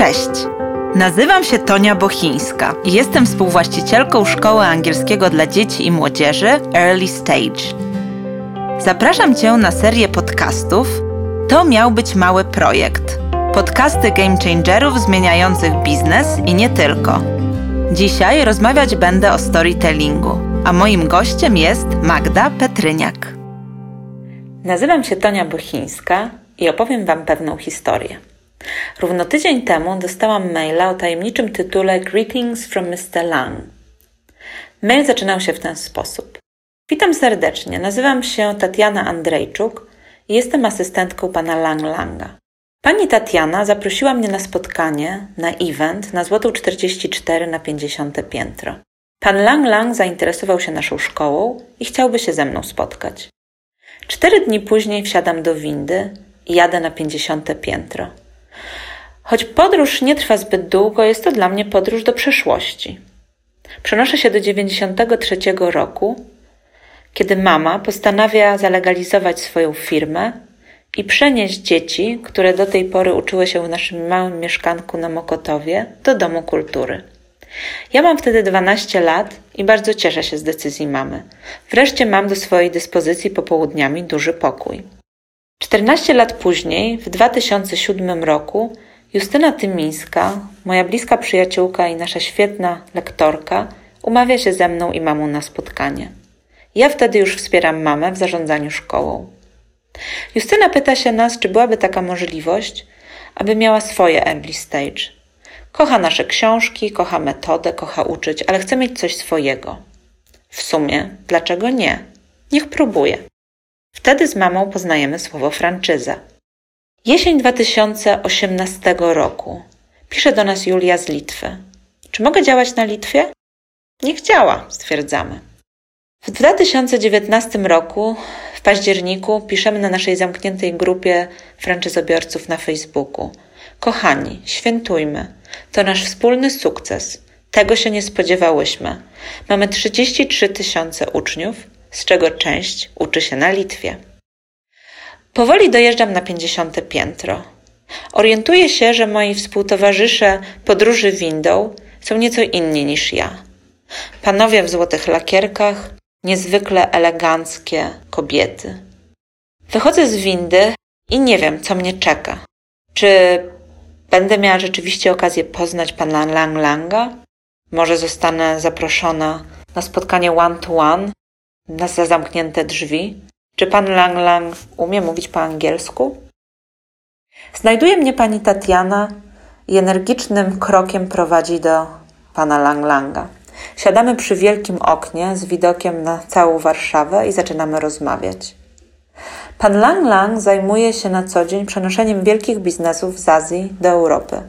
Cześć! Nazywam się Tonia Bochińska i jestem współwłaścicielką Szkoły Angielskiego dla Dzieci i Młodzieży Early Stage. Zapraszam Cię na serię podcastów To miał być mały projekt. Podcasty game changerów zmieniających biznes i nie tylko. Dzisiaj rozmawiać będę o storytellingu, a moim gościem jest Magda Petryniak. Nazywam się Tonia Bochińska i opowiem Wam pewną historię. Równo tydzień temu dostałam maila o tajemniczym tytule Greetings from Mr. Lang. Mail zaczynał się w ten sposób. Witam serdecznie, nazywam się Tatiana Andrzejczuk i jestem asystentką pana Lang Langa. Pani Tatiana zaprosiła mnie na spotkanie, na event na Złotą 44 na 50 piętro. Pan Lang Lang zainteresował się naszą szkołą i chciałby się ze mną spotkać. Cztery dni później wsiadam do windy i jadę na 50 piętro. Choć podróż nie trwa zbyt długo, jest to dla mnie podróż do przeszłości. Przenoszę się do 93 roku, kiedy mama postanawia zalegalizować swoją firmę i przenieść dzieci, które do tej pory uczyły się w naszym małym mieszkanku na Mokotowie, do Domu Kultury. Ja mam wtedy 12 lat i bardzo cieszę się z decyzji mamy. Wreszcie mam do swojej dyspozycji popołudniami duży pokój. 14 lat później, w 2007 roku, Justyna Tymińska, moja bliska przyjaciółka i nasza świetna lektorka, umawia się ze mną i mamą na spotkanie. Ja wtedy już wspieram mamę w zarządzaniu szkołą. Justyna pyta się nas, czy byłaby taka możliwość, aby miała swoje early stage. Kocha nasze książki, kocha metodę, kocha uczyć, ale chce mieć coś swojego. W sumie, dlaczego nie? Niech próbuje. Wtedy z mamą poznajemy słowo franczyza. Jesień 2018 roku. Pisze do nas Julia z Litwy. Czy mogę działać na Litwie? Niech działa, stwierdzamy. W 2019 roku, w październiku, piszemy na naszej zamkniętej grupie franczyzobiorców na Facebooku. Kochani, świętujmy. To nasz wspólny sukces. Tego się nie spodziewałyśmy. Mamy 33 tysiące uczniów, z czego część uczy się na Litwie. Powoli dojeżdżam na 50 piętro. Orientuję się, że moi współtowarzysze podróży windą są nieco inni niż ja. Panowie w złotych lakierkach, niezwykle eleganckie kobiety. Wychodzę z windy i nie wiem, co mnie czeka. Czy będę miała rzeczywiście okazję poznać pana Lang Langa? Może zostanę zaproszona na spotkanie one-to-one, -one, na za zamknięte drzwi? Czy pan Lang Lang umie mówić po angielsku? Znajduje mnie pani Tatiana i energicznym krokiem prowadzi do pana Lang Langa. Siadamy przy wielkim oknie z widokiem na całą Warszawę i zaczynamy rozmawiać. Pan Lang Lang zajmuje się na co dzień przenoszeniem wielkich biznesów z Azji do Europy.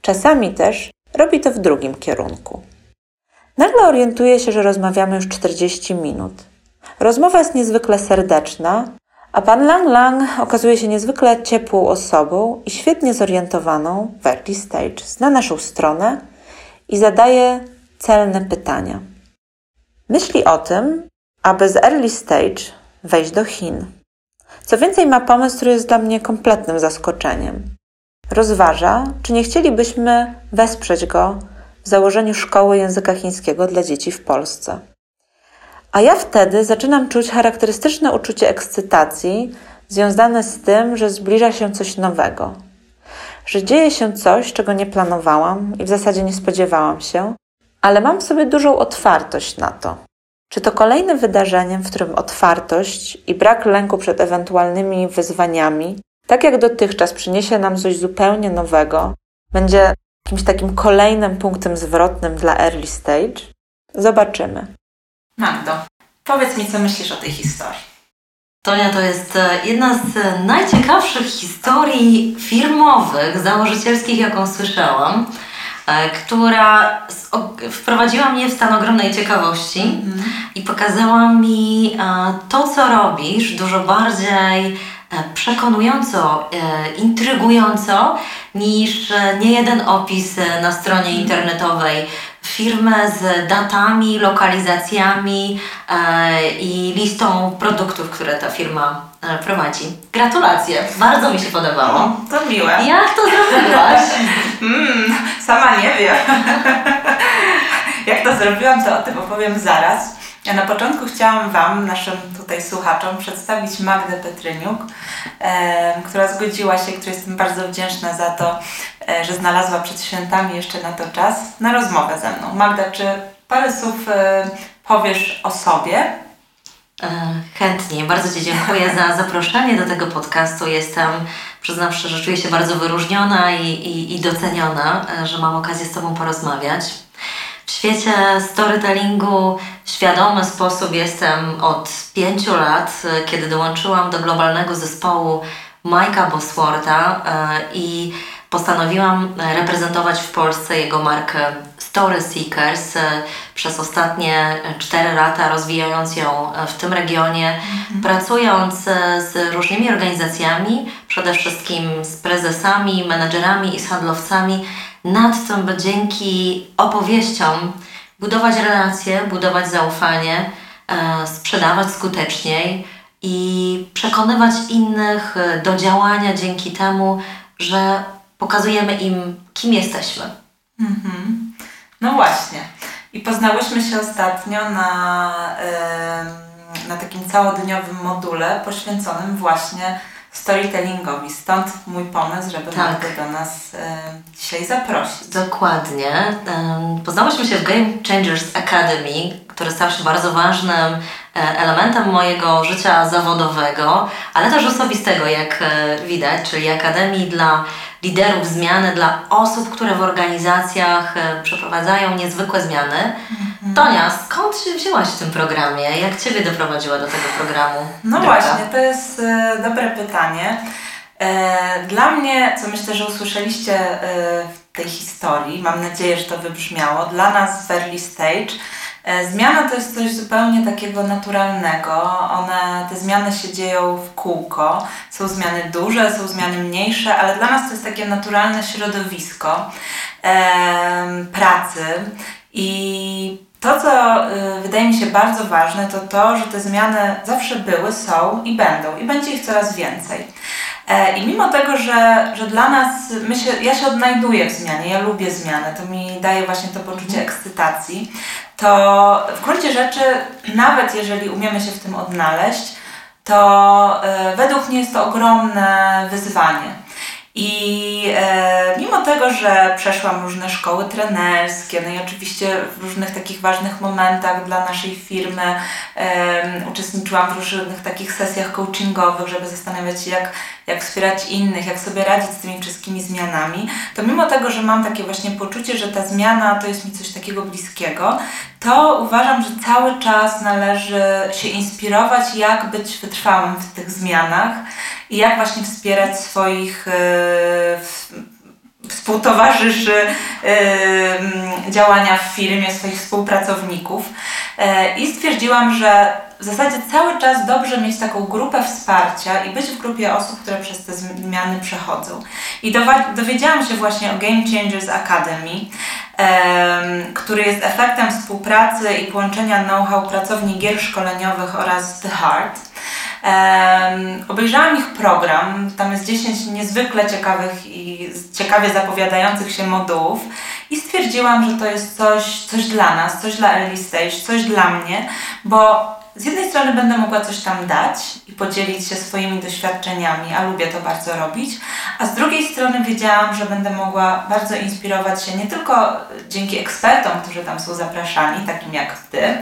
Czasami też robi to w drugim kierunku. Nagle orientuje się, że rozmawiamy już 40 minut. Rozmowa jest niezwykle serdeczna, a pan Lang Lang okazuje się niezwykle ciepłą osobą i świetnie zorientowaną w early stage. Zna naszą stronę i zadaje celne pytania. Myśli o tym, aby z early stage wejść do Chin. Co więcej, ma pomysł, który jest dla mnie kompletnym zaskoczeniem. Rozważa, czy nie chcielibyśmy wesprzeć go w założeniu szkoły języka chińskiego dla dzieci w Polsce. A ja wtedy zaczynam czuć charakterystyczne uczucie ekscytacji związane z tym, że zbliża się coś nowego, że dzieje się coś, czego nie planowałam i w zasadzie nie spodziewałam się, ale mam sobie dużą otwartość na to. Czy to kolejne wydarzeniem, w którym otwartość i brak lęku przed ewentualnymi wyzwaniami, tak jak dotychczas, przyniesie nam coś zupełnie nowego, będzie jakimś takim kolejnym punktem zwrotnym dla early stage? Zobaczymy. Magdo, powiedz mi, co myślisz o tej historii. Tonia to jest e, jedna z e, najciekawszych historii firmowych, założycielskich, jaką słyszałam, e, która wprowadziła mnie w stan ogromnej ciekawości mm. i pokazała mi to, co robisz, dużo bardziej przekonująco, intrygująco niż nie jeden opis na stronie internetowej firmę z datami, lokalizacjami e, i listą produktów, które ta firma e, prowadzi. Gratulacje, bardzo mi się podobało. To miłe. Jak to zrobiłaś? Mm, sama nie wiem. Jak to zrobiłam, to o tym opowiem zaraz. Ja na początku chciałam Wam, naszym tutaj słuchaczom, przedstawić Magdę Petryniuk, e, która zgodziła się, której jestem bardzo wdzięczna za to, e, że znalazła przed świętami jeszcze na to czas, na rozmowę ze mną. Magda, czy parę słów e, powiesz o sobie? E, chętnie. Bardzo Ci dziękuję za zaproszenie do tego podcastu. Jestem, przyznam szczerze, czuję się bardzo wyróżniona i, i, i doceniona, e, że mam okazję z Tobą porozmawiać. W świecie storytellingu w świadomy sposób jestem od pięciu lat, e, kiedy dołączyłam do globalnego zespołu Majka Bosworta i postanowiłam reprezentować w Polsce jego markę Story Seekers przez ostatnie 4 lata, rozwijając ją w tym regionie, mhm. pracując z różnymi organizacjami, przede wszystkim z prezesami, menedżerami i z handlowcami, nad tym, by dzięki opowieściom budować relacje, budować zaufanie, e, sprzedawać skuteczniej i przekonywać innych do działania dzięki temu, że pokazujemy im, kim jesteśmy. Mhm. No właśnie. I poznałyśmy się ostatnio na, na takim całodniowym module poświęconym właśnie storytellingowi. Stąd mój pomysł, żeby tak. Do nas y, dzisiaj zaprosić. Dokładnie. Poznałyśmy się w Game Changers Academy, który stał się bardzo ważnym e, elementem mojego życia zawodowego, ale też osobistego, jak e, widać, czyli Akademii dla liderów zmiany, dla osób, które w organizacjach e, przeprowadzają niezwykłe zmiany. Mhm. Tonia, skąd się wzięłaś w tym programie? Jak Ciebie doprowadziła do tego programu? No droga? właśnie, to jest e, dobre pytanie. E, dla mnie, co myślę, że usłyszeliście w tej historii, mam nadzieję, że to wybrzmiało, dla nas w early stage zmiana to jest coś zupełnie takiego naturalnego. One, te zmiany się dzieją w kółko. Są zmiany duże, są zmiany mniejsze, ale dla nas to jest takie naturalne środowisko e, pracy. I to, co y, wydaje mi się bardzo ważne, to to, że te zmiany zawsze były, są i będą, i będzie ich coraz więcej. E, I mimo tego, że, że dla nas, my się, ja się odnajduję w zmianie, ja lubię zmianę, to mi daje właśnie to poczucie ekscytacji, to w gruncie rzeczy, nawet jeżeli umiemy się w tym odnaleźć, to e, według mnie jest to ogromne wyzwanie. I e, mimo tego, że przeszłam różne szkoły trenerskie, no i oczywiście w różnych takich ważnych momentach dla naszej firmy e, uczestniczyłam w różnych takich sesjach coachingowych, żeby zastanawiać się, jak, jak wspierać innych, jak sobie radzić z tymi wszystkimi zmianami, to mimo tego, że mam takie właśnie poczucie, że ta zmiana to jest mi coś takiego bliskiego, to uważam, że cały czas należy się inspirować, jak być wytrwałym w tych zmianach i jak właśnie wspierać swoich yy, współtowarzyszy yy, działania w firmie, swoich współpracowników. Yy, I stwierdziłam, że w zasadzie cały czas dobrze mieć taką grupę wsparcia i być w grupie osób, które przez te zmiany przechodzą. I dowiedziałam się właśnie o Game Changers Academy, który jest efektem współpracy i połączenia know-how pracowni gier szkoleniowych oraz The Heart. Um, obejrzałam ich program, tam jest 10 niezwykle ciekawych i ciekawie zapowiadających się modułów i stwierdziłam, że to jest coś, coś dla nas, coś dla Early Stage, coś dla mnie, bo z jednej strony będę mogła coś tam dać i podzielić się swoimi doświadczeniami, a lubię to bardzo robić, a z drugiej strony wiedziałam, że będę mogła bardzo inspirować się nie tylko dzięki ekspertom, którzy tam są zapraszani, takim jak Ty,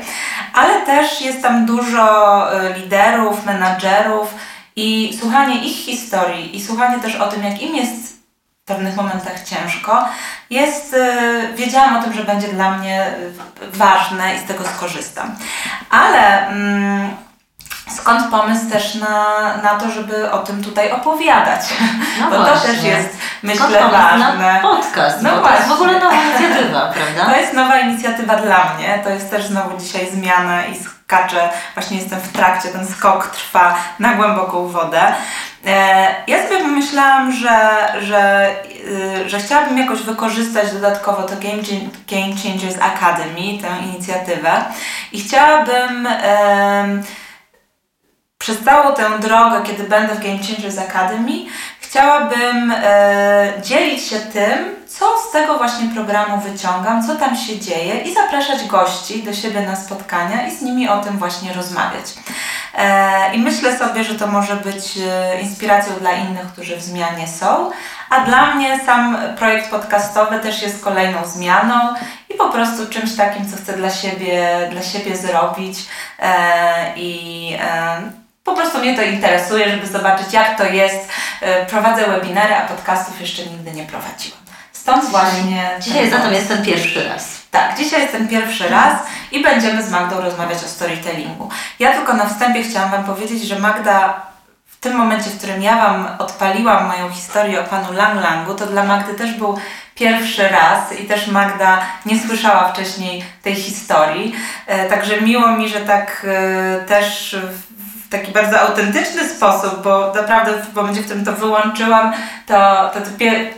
ale też jest tam dużo e, liderów, menadżerów i słuchanie ich historii i słuchanie też o tym, jak im jest w pewnych momentach ciężko, jest, y, wiedziałam o tym, że będzie dla mnie ważne i z tego skorzystam. Ale mm, skąd pomysł też na, na to, żeby o tym tutaj opowiadać? No bo właśnie. to też jest, myślę, skąd ważne. Na podcast, no to jest w ogóle nowa inicjatywa, prawda? To jest nowa inicjatywa dla mnie, to jest też znowu dzisiaj zmiana i skaczę, właśnie jestem w trakcie, ten skok trwa na głęboką wodę. E, ja sobie pomyślałam, że, że, y, że chciałabym jakoś wykorzystać dodatkowo to Game, Changers Academy, tę inicjatywę i chciałabym przez całą tę drogę, kiedy będę w Game Changers Academy, chciałabym e, dzielić się tym, co z tego właśnie programu wyciągam, co tam się dzieje i zapraszać gości do siebie na spotkania i z nimi o tym właśnie rozmawiać. E, I myślę sobie, że to może być e, inspiracją dla innych, którzy w zmianie są, a dla mnie sam projekt podcastowy też jest kolejną zmianą i po prostu czymś takim, co chcę dla siebie, dla siebie zrobić e, i po prostu mnie to interesuje, żeby zobaczyć, jak to jest. Prowadzę webinary, a podcastów jeszcze nigdy nie prowadziłam. Stąd właśnie. Dzisiaj zatem jest ten pierwszy raz. Tak, dzisiaj jest ten pierwszy raz i będziemy z Magdą rozmawiać o storytellingu. Ja tylko na wstępie chciałam Wam powiedzieć, że Magda w tym momencie, w którym ja Wam odpaliłam moją historię o panu Lang Langu, to dla Magdy też był pierwszy raz i też Magda nie słyszała wcześniej tej historii. E, także miło mi, że tak e, też taki bardzo autentyczny sposób, bo naprawdę w momencie, w którym to wyłączyłam, to, to,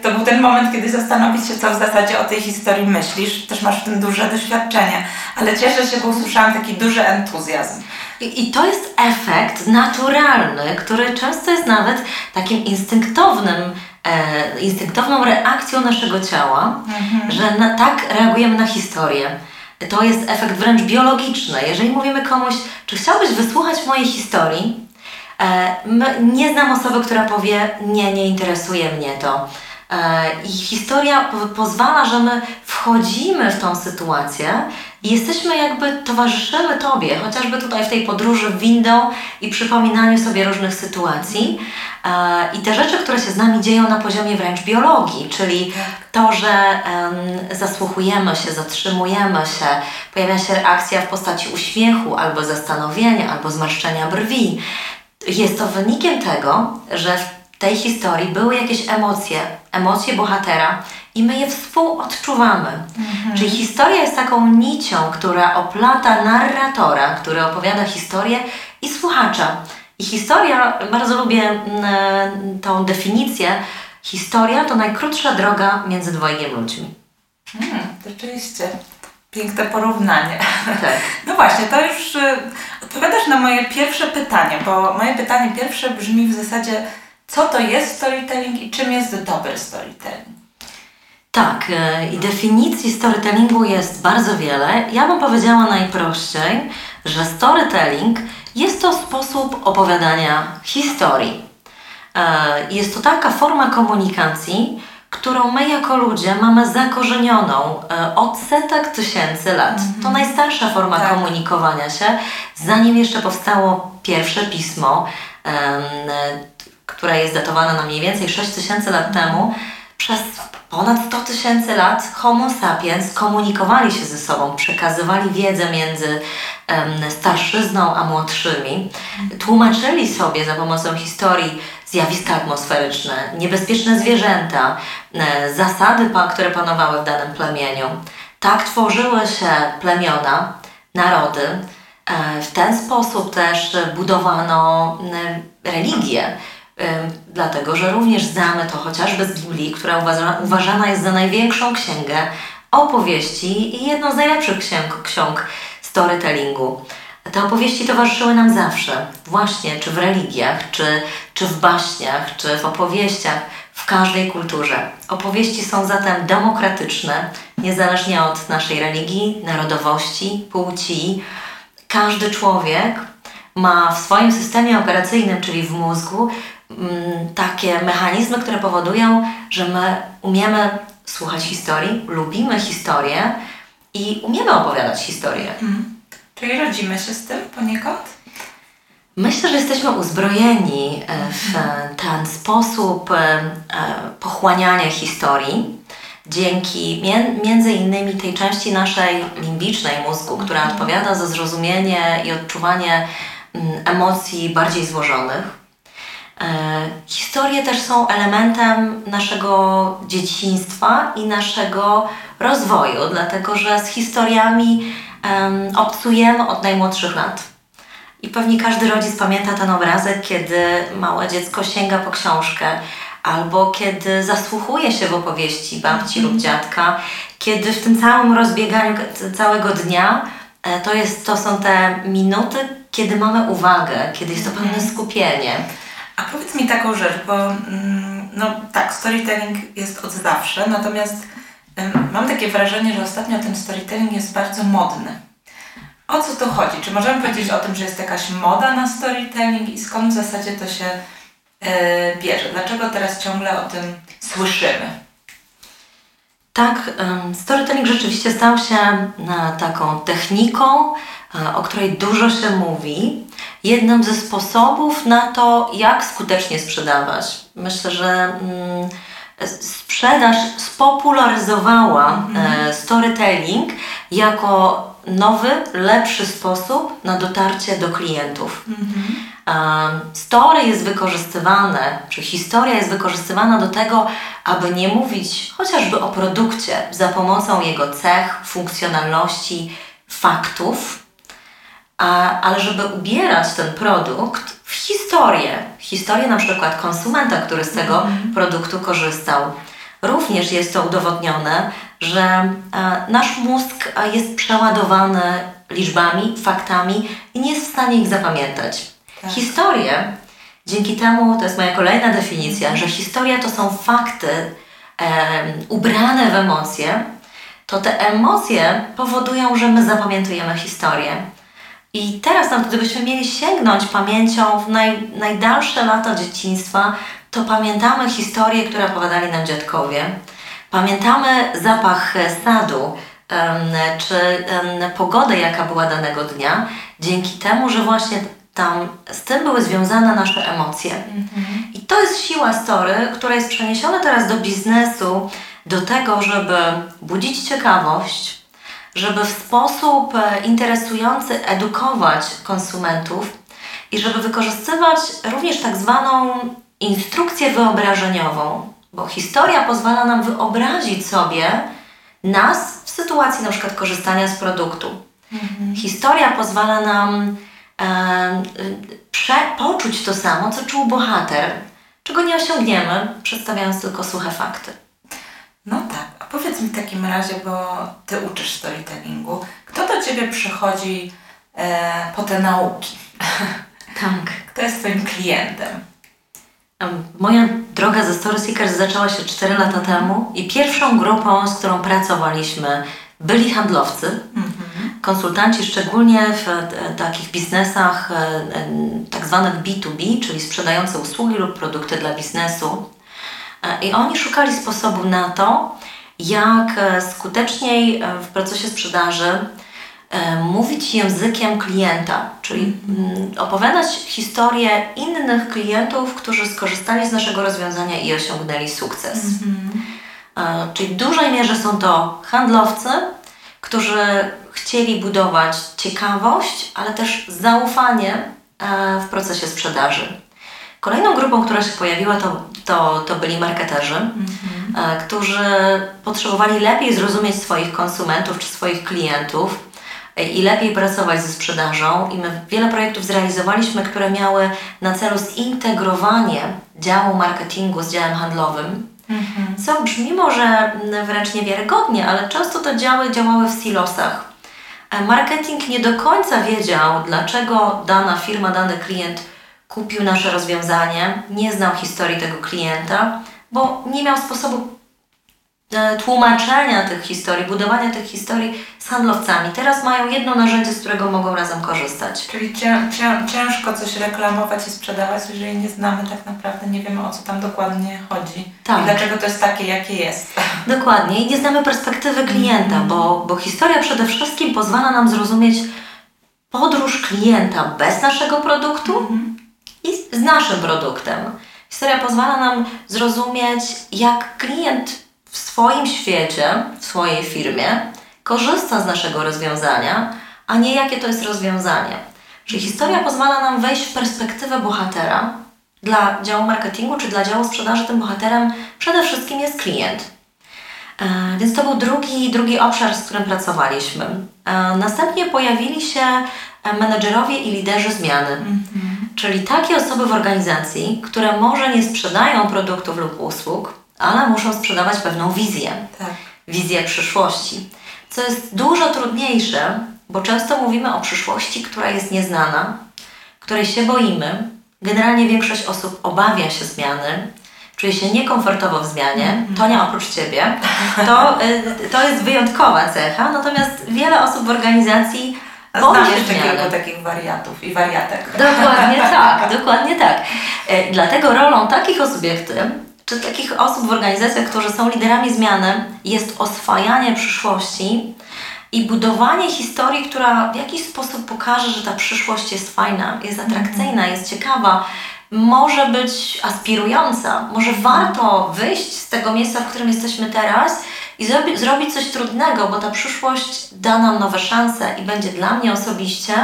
to był ten moment, kiedy zastanowić się, co w zasadzie o tej historii myślisz. Też masz w tym duże doświadczenie, ale cieszę się, bo usłyszałam taki duży entuzjazm. I, I to jest efekt naturalny, który często jest nawet takim instynktownym e, instynktowną reakcją naszego ciała, mhm. że na, tak reagujemy na historię to jest efekt wręcz biologiczny. Jeżeli mówimy komuś, czy chciałbyś wysłuchać mojej historii, e, nie znam osoby, która powie, nie, nie interesuje mnie to. E, I historia pozwala, że my wchodzimy w tą sytuację i jesteśmy jakby, towarzyszymy Tobie, chociażby tutaj w tej podróży windą i przypominaniu sobie różnych sytuacji. E, I te rzeczy, które się z nami dzieją na poziomie wręcz biologii, czyli to, że zasłuchujemy się, zatrzymujemy się, pojawia się reakcja w postaci uśmiechu, albo zastanowienia, albo zmarszczenia brwi. Jest to wynikiem tego, że w tej historii były jakieś emocje, emocje bohatera i my je współodczuwamy. Mhm. Czyli historia jest taką nicią, która oplata narratora, który opowiada historię i słuchacza. I historia, bardzo lubię mm, tą definicję, historia to najkrótsza droga między dwojgiem ludźmi. Hmm, rzeczywiście. Piękne porównanie. Tak. No właśnie, to już y, odpowiadasz na moje pierwsze pytanie, bo moje pytanie pierwsze brzmi w zasadzie, co to jest storytelling i czym jest dobry storytelling? Tak, y, i definicji storytellingu jest bardzo wiele. Ja bym powiedziała najprościej, że storytelling jest to sposób opowiadania historii. E, jest to taka forma komunikacji, którą my jako ludzie mamy zakorzenioną e, od setek tysięcy lat. Mm -hmm. To najstarsza forma tak. komunikowania się, zanim jeszcze powstało pierwsze pismo, które jest datowane na mniej więcej 6 tysięcy lat temu. Przez ponad 100 tysięcy lat Homo sapiens komunikowali się ze sobą, przekazywali wiedzę między starszyzną a młodszymi, tłumaczyli sobie za pomocą historii zjawiska atmosferyczne, niebezpieczne zwierzęta, e, zasady, które panowały w danym plemieniu. Tak tworzyły się plemiona, narody. E, w ten sposób też budowano religię, dlatego że również znamy to chociażby z Biblii, która uważana jest za największą księgę opowieści i jedną z najlepszych ksiąg, ksiąg storytellingu. Te opowieści towarzyszyły nam zawsze, właśnie czy w religiach, czy, czy w baśniach, czy w opowieściach, w każdej kulturze. Opowieści są zatem demokratyczne, niezależnie od naszej religii, narodowości, płci. Każdy człowiek ma w swoim systemie operacyjnym, czyli w mózgu, takie mechanizmy, które powodują, że my umiemy słuchać historii, lubimy historię i umiemy opowiadać historię. Mhm. Czyli rodzimy się z tym poniekąd? Myślę, że jesteśmy uzbrojeni e, w ten sposób e, e, pochłaniania historii dzięki między innymi tej części naszej limbicznej mózgu, która mhm. odpowiada za zrozumienie i odczuwanie mm, emocji bardziej złożonych. Historie też są elementem naszego dzieciństwa i naszego rozwoju, dlatego że z historiami um, obcujemy od najmłodszych lat. I pewnie każdy rodzic pamięta ten obrazek, kiedy małe dziecko sięga po książkę, albo kiedy zasłuchuje się w opowieści babci lub dziadka, kiedy w tym całym rozbieganiu całego dnia e, to, jest, to są te minuty, kiedy mamy uwagę, kiedy jest to pewne mhm. skupienie. A powiedz mi taką rzecz, bo mm, no tak, storytelling jest od zawsze, natomiast mam takie wrażenie, że ostatnio ten storytelling jest bardzo modny. O co tu chodzi? Czy możemy powiedzieć o tym, że jest jakaś moda na storytelling i skąd w zasadzie to się yy, bierze? Dlaczego teraz ciągle o tym słyszymy? Tak, storytelling rzeczywiście stał się e, taką techniką, e, o której dużo się mówi. Jednym ze sposobów na to, jak skutecznie sprzedawać. Myślę, że mm, sprzedaż spopularyzowała mm. storytelling jako nowy, lepszy sposób na dotarcie do klientów. Mm-hmm. Story jest wykorzystywane, czy historia jest wykorzystywana do tego, aby nie mówić chociażby o produkcie za pomocą jego cech, funkcjonalności, faktów, a, ale żeby ubierać ten produkt w historię. Historię na przykład konsumenta, który z tego mm-hmm. produktu korzystał. Również jest to udowodnione, że e, nasz mózg e, jest przeładowany liczbami, faktami i nie jest w stanie ich zapamiętać. Tak. Historie, dzięki temu, to jest moja kolejna definicja, że historia to są fakty e, ubrane w emocje, to te emocje powodują, że my zapamiętujemy historię. I teraz, nawet gdybyśmy mieli sięgnąć pamięcią w naj, najdalsze lata dzieciństwa, to pamiętamy historię, które opowiadali nam dziadkowie. Pamiętamy zapach sadu, czy pogodę, jaka była danego dnia, dzięki temu, że właśnie tam z tym były związane nasze emocje. Mhm. I to jest siła story, która jest przeniesiona teraz do biznesu, do tego, żeby budzić ciekawość, żeby w sposób e, interesujący edukować konsumentów i żeby wykorzystywać również tak zwaną instrukcję wyobrażeniową, bo historia pozwala nam wyobrazić sobie nas w sytuacji na przykład korzystania z produktu. Mhm. Historia pozwala nam poczuć to samo, co czuł bohater, czego nie osiągniemy, przedstawiając tylko suche fakty. No tak, a powiedz mi w takim razie, bo Ty uczysz storytellingu, kto do Ciebie przychodzi e, po te nauki? Tak. Kto jest Twoim klientem? Moja droga ze Story Seekers zaczęła się 4 lata temu i pierwszą grupą, z którą pracowaliśmy, byli handlowcy, mhm. Konsultanci, szczególnie w e, takich biznesach e, e, tak zwanych B2B, czyli sprzedające usługi lub produkty dla biznesu. I oni szukali sposobu na to, jak skuteczniej w procesie sprzedaży mówić językiem klienta, czyli mm, opowiadać historię innych klientów, którzy skorzystali z naszego rozwiązania i osiągnęli sukces. Mm-hmm. Czyli w dużej mierze są to handlowcy, którzy chcieli budować ciekawość, ale też zaufanie e, w procesie sprzedaży. Kolejną grupą, która się pojawiła, to, to, to byli marketerzy, mm-hmm. którzy potrzebowali lepiej zrozumieć swoich konsumentów czy swoich klientów i lepiej pracować ze sprzedażą. I my wiele projektów zrealizowaliśmy, które miały na celu zintegrowanie działu marketingu z działem handlowym. Mhm. Co brzmi może wręcz niewiarygodnie, ale często te działy działały w silosach. E, marketing nie do końca wiedział, dlaczego dana firma, dany klient kupił nasze rozwiązanie, nie znał historii tego klienta, bo nie miał sposobu tłumaczenia tych historii, budowania tych historii z handlowcami. Teraz mają jedno narzędzie, z którego mogą razem korzystać. Czyli cię, cię, ciężko coś reklamować i sprzedawać, jeżeli nie znamy tak naprawdę, nie wiemy o co tam dokładnie chodzi. Tak. I dlaczego to jest takie, jakie jest. Dokładnie. I nie znamy perspektywy klienta, bo, bo historia przede wszystkim pozwala nam zrozumieć podróż klienta bez naszego produktu mm. i z naszym produktem. Historia pozwala nam zrozumieć, jak klient w swoim świecie, w swojej firmie korzysta z naszego rozwiązania, a nie jakie to jest rozwiązanie. Czyli historia pozwala nam wejść w perspektywę bohatera. Dla działu marketingu czy dla działu sprzedaży tym bohaterem przede wszystkim jest klient. E, więc to był drugi, drugi obszar, z którym pracowaliśmy. E, następnie pojawili się e, menedżerowie i liderzy zmiany, mm -hmm. czyli takie osoby w organizacji, które może nie sprzedają produktów lub usług, ale muszą sprzedawać pewną wizję. Tak. Wizję przyszłości. Co jest dużo trudniejsze, bo często mówimy o przyszłości, która jest nieznana, której się boimy. Generalnie większość osób obawia się zmiany, czuje się niekomfortowo w zmianie, mm -hmm. Tonia oprócz Ciebie, to, y, to jest wyjątkowa cecha, natomiast wiele osób w organizacji Znam jeszcze kilku takich wariatów i wariatek. Dokładnie tak, dokładnie tak. E, dlatego rolą takich osób jak Ty, czy takich osób w organizacjach, którzy są liderami zmiany, jest oswajanie przyszłości i budowanie historii, która w jakiś sposób pokaże, że ta przyszłość jest fajna, jest atrakcyjna, mhm. jest ciekawa, może być aspirująca, może warto wyjść z tego miejsca, w którym jesteśmy teraz i zrobi, zrobić coś trudnego, bo ta przyszłość da nam nowe szanse i będzie dla mnie osobiście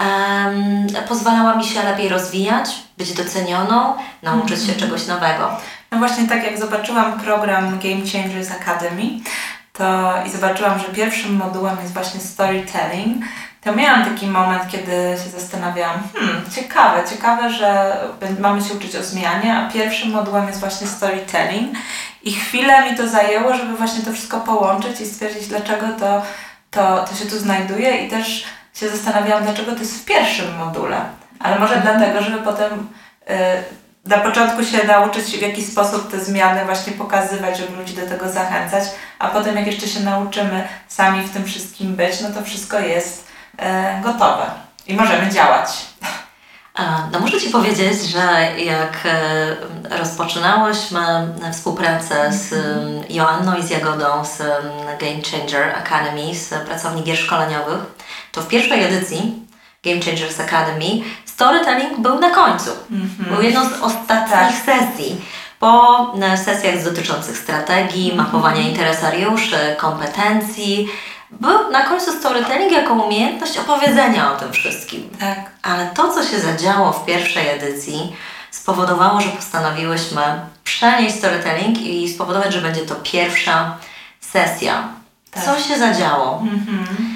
um, pozwalała mi się lepiej rozwijać, być docenioną, nauczyć się mhm. czegoś nowego. No właśnie tak jak zobaczyłam program Game Changers Academy, to i zobaczyłam, że pierwszym modułem jest właśnie storytelling, to miałam taki moment, kiedy się zastanawiałam, hmm, ciekawe, ciekawe, że mamy się uczyć o zmianie, a pierwszym modułem jest właśnie storytelling i chwilę mi to zajęło, żeby właśnie to wszystko połączyć i stwierdzić, dlaczego to, to, to się tu znajduje i też się zastanawiałam, dlaczego to jest w pierwszym module. Ale może mhm. dlatego, żeby potem y, na początku się nauczyć w jakiś sposób te zmiany właśnie pokazywać, żeby ludzi do tego zachęcać, a potem jak jeszcze się nauczymy sami w tym wszystkim być, no to wszystko jest y, gotowe i możemy działać. No muszę Ci powiedzieć, że jak e, rozpoczynałyśmy współpracę z Joanną i z Jagodą z Game Changer Academy, z pracowni gier szkoleniowych, to w pierwszej edycji Game Changers Academy storytelling był na końcu. Mm-hmm. Był jedną z ostatnich tak. sesji. Po sesjach dotyczących strategii, mm-hmm. mapowania interesariuszy, kompetencji, był na końcu storytelling jako umiejętność opowiedzenia o tym wszystkim. Tak. Ale to, co się zadziało w pierwszej edycji, spowodowało, że postanowiłyśmy przenieść storytelling i spowodować, że będzie to pierwsza sesja. Tak. Co się zadziało? Mhm.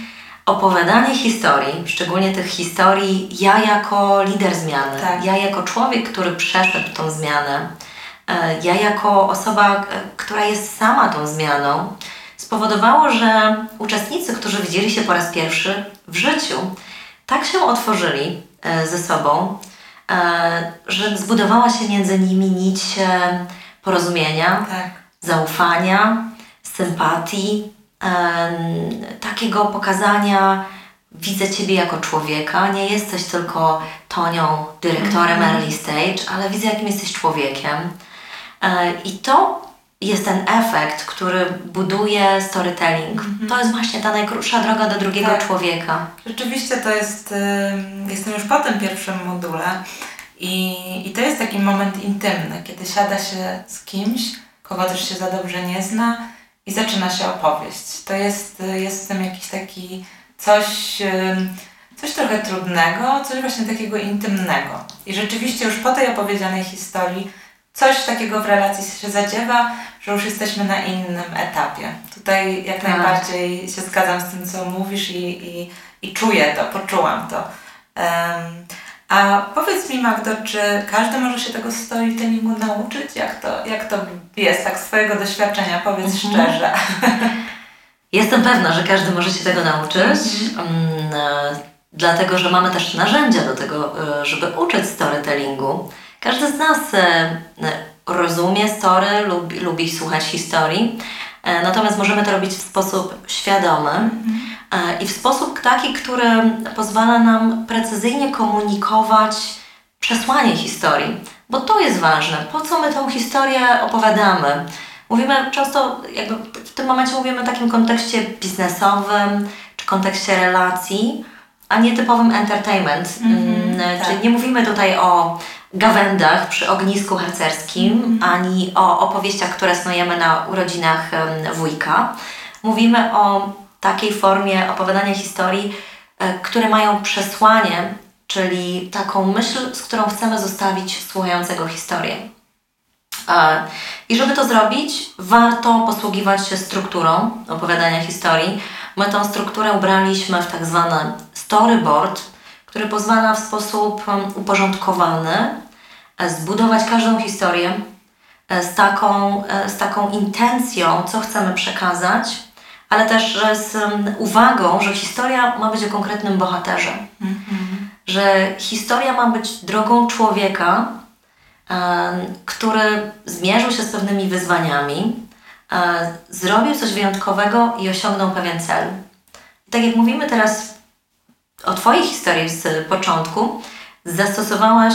Opowiadanie historii, szczególnie tych historii, ja jako lider zmiany, tak. ja jako człowiek, który przeszedł tą zmianę, e, ja jako osoba, e, która jest sama tą zmianą, spowodowało, że uczestnicy, którzy widzieli się po raz pierwszy w życiu, tak się otworzyli e, ze sobą, że zbudowała się między nimi nić porozumienia, tak. zaufania, sympatii, takiego pokazania, widzę Ciebie jako człowieka, nie jesteś tylko Tonią, dyrektorem mm early stage, ale widzę, jakim jesteś człowiekiem. I to jest ten efekt, który buduje storytelling. Mm -hmm. To jest właśnie ta najkrótsza droga do drugiego tak. człowieka. Rzeczywiście to jest, jestem już po tym pierwszym module i, i to jest taki moment intymny, kiedy siada się z kimś, kogo też się za dobrze nie zna i zaczyna się opowieść. To jest, y, jest w tym jakiś taki coś, coś trochę trudnego, coś właśnie takiego intymnego. I rzeczywiście już po tej opowiedzianej historii coś takiego w relacji się zadziewa, że już jesteśmy na innym etapie. Tutaj jak tak. najbardziej się zgadzam z tym, co mówisz i, i, i czuję to, poczułam to. Um, a powiedz mi Magdo, czy każdy może się tego storytellingu nauczyć? Jak to, jak to jest tak z Twojego doświadczenia? Powiedz mhm. szczerze. Jestem pewna, że każdy może się tego nauczyć, mhm. Mm, e, dlatego że mamy też narzędzia do tego, e, żeby uczyć storytellingu. Każdy z nas e, rozumie story, lubi, lubi słuchać historii, natomiast możemy to robić w sposób świadomy mhm. i w sposób taki, który pozwala nam precyzyjnie komunikować przesłanie historii, bo to jest ważne. Po co my tą historię opowiadamy? Mówimy często, jakby w tym momencie mówimy w takim kontekście biznesowym czy kontekście relacji, a nie typowym entertainment. Mm, tak. Czyli nie mówimy tutaj o gawędach przy ognisku harcerskim, mm. ani o opowieściach, które snujemy na urodzinach wujka. Mówimy o takiej formie opowiadania historii, e, które mają przesłanie, czyli taką myśl, z którą chcemy zostawić słuchającego historię. E, I żeby to zrobić, warto posługiwać się strukturą opowiadania historii. My tą strukturę ubraliśmy w tak zwany storyboard, który pozwala w sposób uporządkowany e, zbudować każdą historię e, z taką, e, z taką intencją, co chcemy przekazać, ale też z uwagą, że historia ma być o konkretnym bohaterze. Mhm. Że historia ma być drogą człowieka, który zmierzył się z pewnymi wyzwaniami, zrobił coś wyjątkowego i osiągnął pewien cel. I tak jak mówimy teraz o Twojej historii z początku, zastosowałaś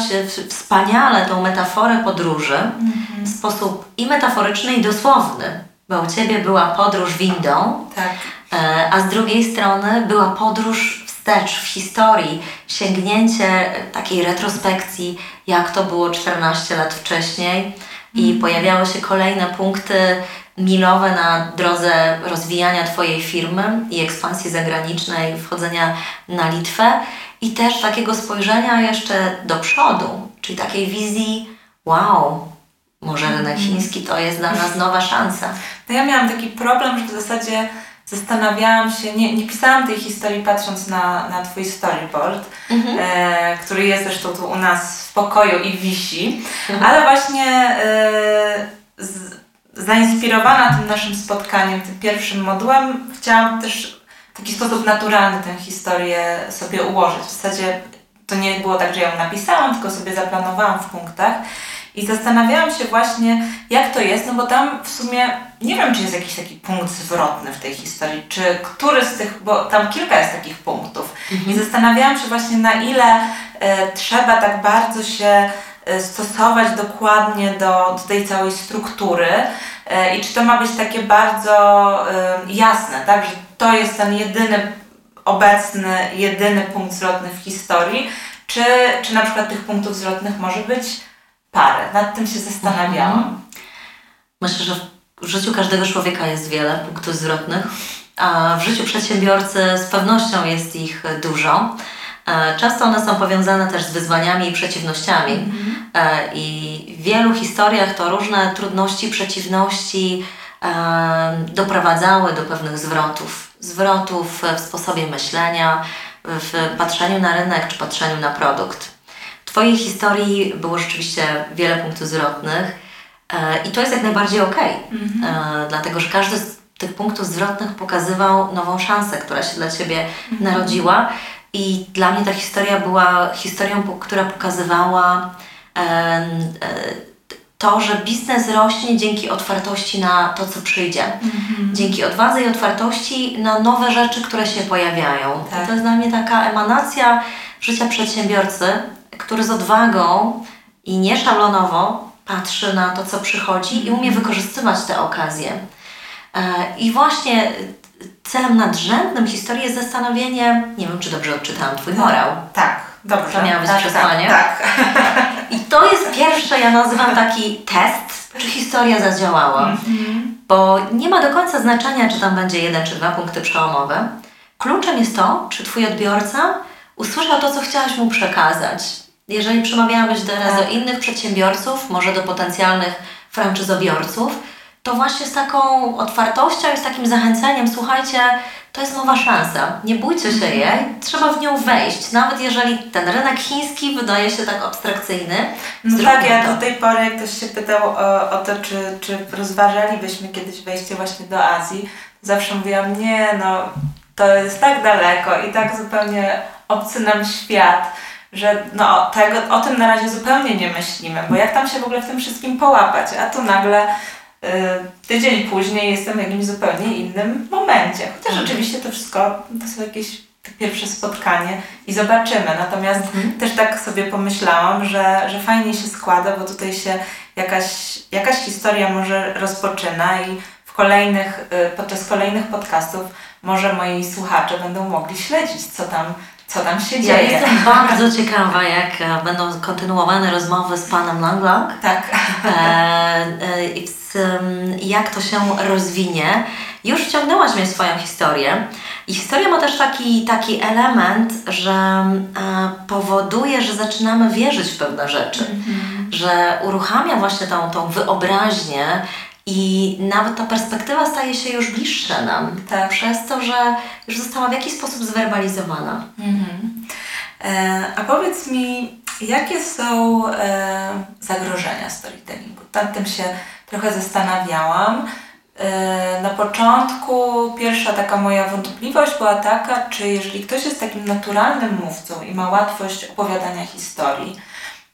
wspaniale tą metaforę podróży mhm. w sposób i metaforyczny, i dosłowny, bo u Ciebie była podróż windą, tak. E, a z drugiej strony była podróż wstecz w historii, sięgnięcie takiej retrospekcji, jak to było 14 lat wcześniej i mhm. pojawiały się kolejne punkty milowe na drodze rozwijania Twojej firmy i ekspansji zagranicznej, wchodzenia na Litwę i też takiego spojrzenia jeszcze do przodu, czyli takiej wizji, wow, może rynek mhm. chiński to jest dla nas nowa szansa. No ja miałam taki problem, że w zasadzie zastanawiałam się, nie, nie pisałam tej historii patrząc na, na Twój storyboard, mhm. e, który jest zresztą tu u nas w pokoju i wisi, mhm. ale właśnie e, z, zainspirowana tym naszym spotkaniem, tym pierwszym modułem, chciałam też w taki sposób naturalny tę historię sobie ułożyć. W zasadzie to nie było tak, że ją napisałam, tylko sobie zaplanowałam w punktach. I zastanawiałam się właśnie, jak to jest, no bo tam w sumie nie wiem, czy jest jakiś taki punkt zwrotny w tej historii, czy który z tych, bo tam kilka jest takich punktów. Mhm. I zastanawiałam się właśnie, na ile e, trzeba tak bardzo się stosować dokładnie do, do tej całej struktury e, i czy to ma być takie bardzo e, jasne, tak, że to jest ten jedyny obecny, jedyny punkt zwrotny w historii, czy, czy na przykład tych punktów zwrotnych może być parę. Nad tym się zastanawiałam. Mhm. Myślę, że w życiu każdego człowieka jest wiele punktów zwrotnych, a w życiu przedsiębiorcy z pewnością jest ich dużo. E, często one są powiązane też z wyzwaniami i przeciwnościami. Mhm. E, I w wielu historiach to różne trudności, przeciwności e, doprowadzały do pewnych zwrotów. Zwrotów w sposobie myślenia, w patrzeniu na rynek czy patrzeniu na produkt. Twojej historii było rzeczywiście wiele punktów zwrotnych i to jest jak najbardziej okay, mhm. dlatego że każdy z tych punktów zwrotnych pokazywał nową szansę, która się dla Ciebie mhm. narodziła i dla mnie ta historia była historią, która pokazywała e, to, że biznes rośnie dzięki otwartości na to, co przyjdzie. Mhm. Dzięki odwadze i otwartości na nowe rzeczy, które się pojawiają. Tak. To jest dla mnie taka emanacja życia przedsiębiorcy, który z odwagą i nieszablonowo patrzy na to, co przychodzi i umie wykorzystywać te okazje. E, I właśnie celem nadrzędnym historii jest zastanowienie, nie wiem, czy dobrze odczytałam Twój morał. Tak, dobrze. To miało być tak, przesłanie? Tak, tak. I to jest pierwsze, ja nazywam taki test, czy historia zadziałała. Mhm. Bo nie ma do końca znaczenia, czy tam będzie jeden czy dwa punkty przełomowe. Kluczem jest to, czy Twój odbiorca usłyszał to, co chciałaś mu przekazać jeżeli przemawiałabyś teraz do innych przedsiębiorców, może do potencjalnych franczyzobiorców, to właśnie z taką otwartością i z takim zachęceniem, słuchajcie, to jest nowa szansa, nie bójcie się jej, trzeba w nią wejść, nawet jeżeli ten rynek chiński wydaje się tak abstrakcyjny. No tak, ja do tej pory, jak ktoś się pytał o, o to, czy, czy rozważalibyśmy kiedyś wejście właśnie do Azji, zawsze mówiłam, nie, no to jest tak daleko i tak zupełnie obcy nam świat, że no, tego, o tym na razie zupełnie nie myślimy, bo jak tam się w ogóle w tym wszystkim połapać, a tu nagle tydzień później jestem w jakimś zupełnie innym momencie. Chociaż mhm. oczywiście to wszystko to są jakieś pierwsze spotkanie i zobaczymy. Natomiast mhm. też tak sobie pomyślałam, że, że fajnie się składa, bo tutaj się jakaś, jakaś historia może rozpoczyna i w kolejnych, y, podczas kolejnych podcastów może moi słuchacze będą mogli śledzić, co tam co tam się dzieje. Ja jestem bardzo ciekawa, jak e, będą kontynuowane rozmowy z panem Langlang. Tak. E, e, jak to się rozwinie. Już wciągnęłaś mnie w swoją historię. I historia ma też taki, taki element, że e, powoduje, że zaczynamy wierzyć w pewne rzeczy. Mm -hmm. Że uruchamia właśnie tą, tą wyobraźnię i nawet ta perspektywa staje się już bliższa nam, tak. przez to, że już została w jakiś sposób zwerbalizowana. Mhm. E, a powiedz mi, jakie są e, zagrożenia storytellingu? Nad tym się trochę zastanawiałam. E, na początku pierwsza taka moja wątpliwość była taka, czy jeżeli ktoś jest takim naturalnym mówcą i ma łatwość opowiadania historii,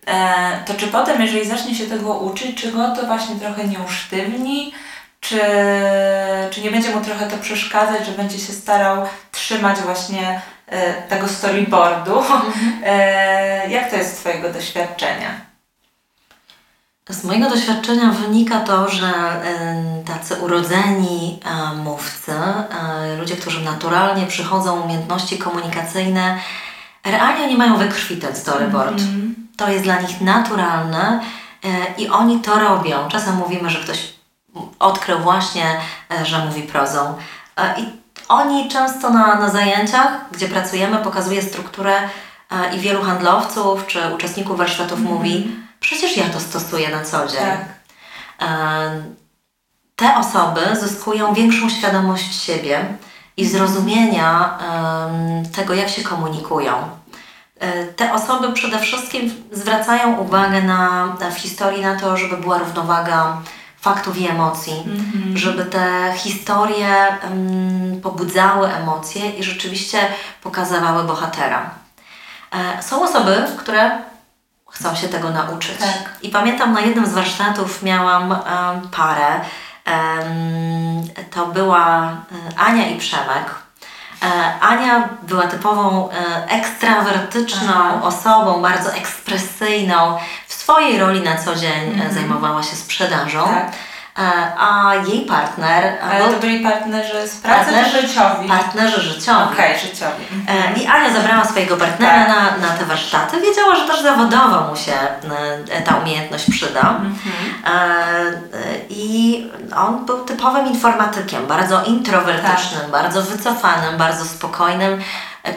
e, to czy potem, jeżeli zacznie się tego uczyć, czy go to właśnie trochę nie usztywni, czy, czy nie będzie mu trochę to przeszkadzać, że będzie się starał trzymać właśnie e, tego storyboardu. Mhm. E, jak to jest z Twojego doświadczenia? Z mojego doświadczenia wynika to, że tacy urodzeni mówcy, ludzie, którzy naturalnie przychodzą umiejętności komunikacyjne, realnie nie mają we krwi ten storyboard. Mm -hmm. To jest dla nich naturalne e, i oni to robią. Czasem mówimy, że ktoś odkrył właśnie, e, że mówi prozą. E, I oni często na, na zajęciach, gdzie pracujemy, pokazuje strukturę i wielu handlowców czy uczestników warsztatów mm -hmm. mówi, przecież ja to stosuję na co dzień. Tak. Te osoby zyskują większą świadomość siebie i zrozumienia tego, jak się komunikują. E, te osoby przede wszystkim zwracają uwagę na, na w historii na to, żeby była równowaga faktów i emocji, mm-hmm. żeby te historie um, pobudzały emocje i rzeczywiście pokazywały bohatera. E, są osoby, które chcą się tego nauczyć. Tak. I pamiętam na jednym z warsztatów miałam um, parę. Um, to była e, Ania i Przemek. E, Ania była typową e, ekstrawertyczną Aha. osobą, bardzo ekspresyjną. W swojej roli na co dzień mhm. zajmowała się sprzedażą. Tak. E, a jej partner... Ale to byli partnerzy z pracy partnerzy, życiowi? Partnerzy życiowi. Okej, okay, życiowi. Mhm. I Ania zabrała swojego partnera tak. na, na te warsztaty. Wiedziała, że też zawodowo mu się ta umiejętność przyda. Mhm. I on był typowym informatykiem, bardzo introwertycznym, tak. bardzo wycofanym, bardzo spokojnym.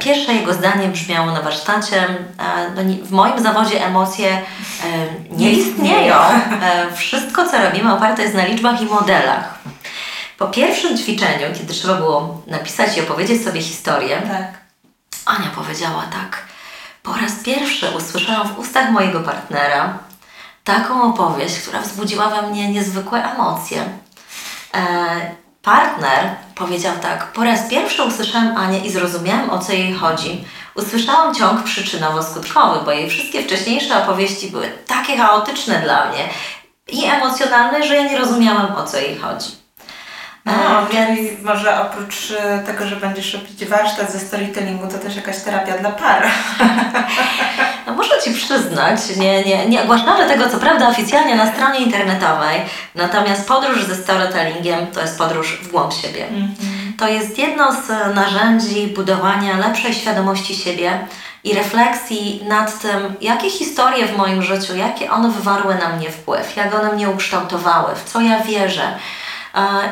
Pierwsze jego zdanie brzmiało na warsztacie: no, w moim zawodzie emocje e, nie istnieją. E, wszystko, co robimy, oparte jest na liczbach i modelach. Po pierwszym ćwiczeniu, kiedy trzeba było napisać i opowiedzieć sobie historię, tak. Ania powiedziała tak. Po raz pierwszy usłyszałam w ustach mojego partnera taką opowieść, która wzbudziła we mnie niezwykłe emocje. Partner powiedział tak: Po raz pierwszy usłyszałam Anię i zrozumiałam o co jej chodzi. Usłyszałam ciąg przyczynowo-skutkowy, bo jej wszystkie wcześniejsze opowieści były takie chaotyczne dla mnie i emocjonalne, że ja nie rozumiałam o co jej chodzi. No, e, więc może oprócz e, tego, że będziesz robić warsztat ze storytellingu, to też jakaś terapia dla par. No muszę Ci przyznać, nie, nie, nie ogłaszamy tego co prawda oficjalnie na stronie internetowej, natomiast podróż ze storytellingiem to jest podróż w głąb siebie. Mm -hmm. To jest jedno z narzędzi budowania lepszej świadomości siebie i refleksji nad tym, jakie historie w moim życiu, jakie one wywarły na mnie wpływ, jak one mnie ukształtowały, w co ja wierzę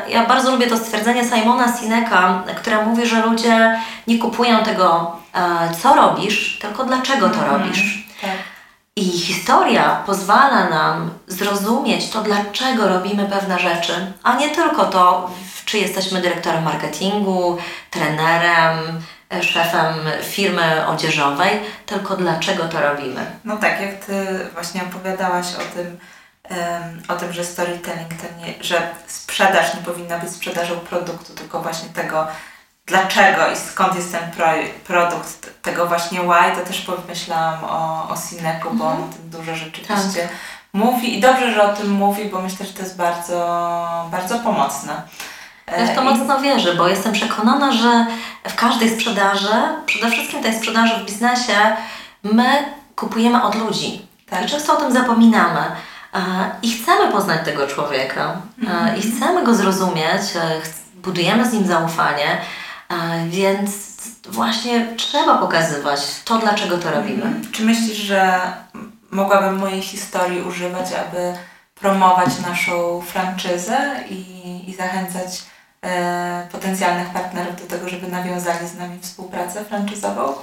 ja bardzo lubię to stwierdzenie Simona Sineka, które mówi, że ludzie nie kupują tego, e, co robisz, tylko dlaczego to mhm. robisz. Tak. I historia pozwala nam zrozumieć to, dlaczego robimy pewne rzeczy, a nie tylko to, czy jesteśmy dyrektorem marketingu, trenerem, e, szefem firmy odzieżowej, tylko dlaczego to robimy. No tak, jak Ty właśnie opowiadałaś o tym, o tym, że storytelling to nie, że sprzedaż nie powinna być sprzedażą produktu, tylko właśnie tego, dlaczego i skąd jest ten pro, produkt, tego właśnie why, to też pomyślałam o, o Sineku, bo on o tym dużo rzeczywiście tak. mówi i dobrze, że o tym mówi, bo myślę, że to jest bardzo, bardzo pomocne. Ja w to mocno wierzę, bo jestem przekonana, że w każdej sprzedaży, przede wszystkim tej sprzedaży w biznesie, my kupujemy od ludzi. Tak. I często o tym zapominamy. Poznać tego człowieka mm. i chcemy go zrozumieć, e, budujemy z nim zaufanie, więc właśnie trzeba pokazywać to, dlaczego to robimy. Mm. Czy myślisz, że mogłabym mojej historii używać, aby promować naszą franczyzę i, i zachęcać e, potencjalnych partnerów do tego, żeby nawiązali z nami współpracę franczyzową?